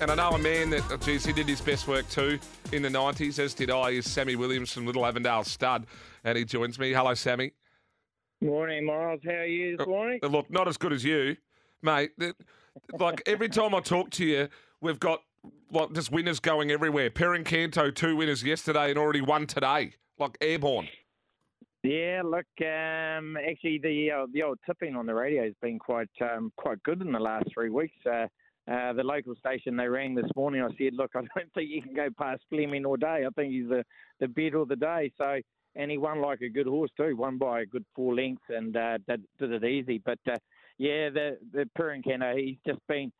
And I know a man that, oh, geez, he did his best work too in the 90s, as did I, is Sammy Williams from Little Avondale Stud. And he joins me. Hello, Sammy. Morning, Miles. How are you this morning? Uh, Look, not as good as you, mate. Like every time I talk to you, we've got like just winners going everywhere. Per Incanto, two winners yesterday and already one today. Like airborne. Yeah, look, um, actually, the uh, the old tipping on the radio has been quite um, quite good in the last three weeks. Uh, uh, the local station they rang this morning. I said, look, I don't think you can go past Fleming all day. I think he's the the bet of the day. So, and he won like a good horse too. Won by a good four lengths and uh, did, did it easy. But uh, yeah, the the Per Incanto, he's just been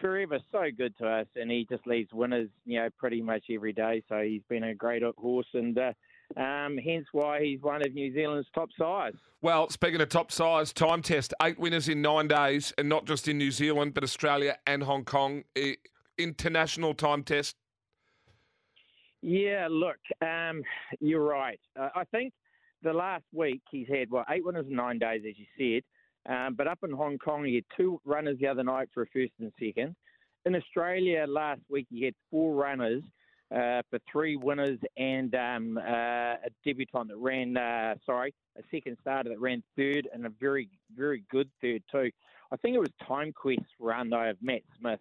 forever so good to us, and he just leads winners, you know, pretty much every day. So he's been a great horse, and uh, um, hence why he's one of New Zealand's top size. Well, speaking of top size, time test, eight winners in nine days, and not just in New Zealand, but Australia and Hong Kong. International time test. Yeah, look, um, you're right. Uh, I think the last week he's had what eight winners in nine days, as you said. Um, but up in Hong Kong, he had two runners the other night for a first and second. In Australia last week, he had four runners uh, for three winners and um, uh, a debutant that ran, uh, sorry, a second starter that ran third and a very, very good third too. I think it was Time Quest run though of Matt Smith.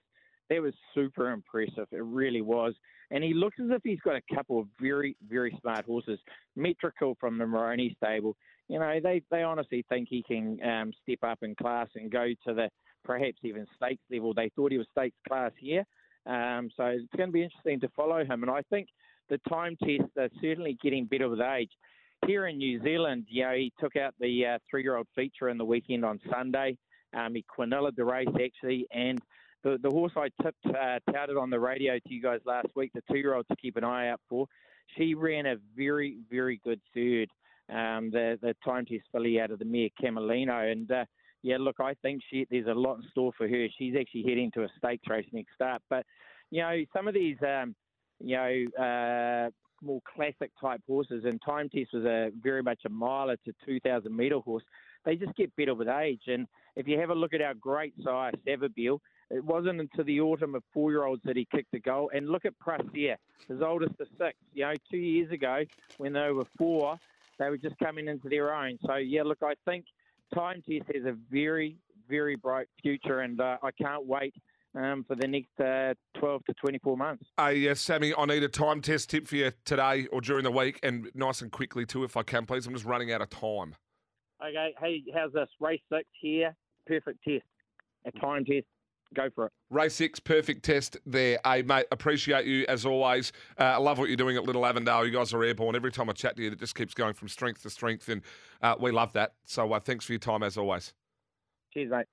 That was super impressive. It really was. And he looks as if he's got a couple of very, very smart horses. Metrical from the Moroney stable. You know, they, they honestly think he can um, step up in class and go to the perhaps even stakes level. They thought he was stakes class here. Um, so it's going to be interesting to follow him. And I think the time tests are certainly getting better with age. Here in New Zealand, you know, he took out the uh, three-year-old feature in the weekend on Sunday. Um, he quinellaed the race actually, and the, the horse I tipped, uh, touted on the radio to you guys last week, the two-year-old to keep an eye out for, she ran a very, very good third. Um, the the time test filly out of the mare Camelino, and uh, yeah, look, I think she there's a lot in store for her. She's actually heading to a stakes race next start, but you know some of these um, you know uh, more classic type horses, and time test was a very much a miler to 2,000 metre horse. They just get better with age, and if you have a look at our great sire Savabeel, it wasn't until the autumn of four year olds that he kicked the goal. And look at Prassier, his oldest of six. You know, two years ago when they were four, they were just coming into their own. So, yeah, look, I think Time Test has a very, very bright future, and uh, I can't wait um, for the next uh, 12 to 24 months. Hey, uh, Sammy, I need a time test tip for you today or during the week, and nice and quickly too, if I can, please. I'm just running out of time. Okay, hey, how's this? Race six here, perfect test. A time test, go for it. Race six, perfect test there. Hey, mate, appreciate you as always. Uh, I love what you're doing at Little Avondale. You guys are airborne. Every time I chat to you, it just keeps going from strength to strength, and uh, we love that. So uh, thanks for your time as always. Cheers, mate.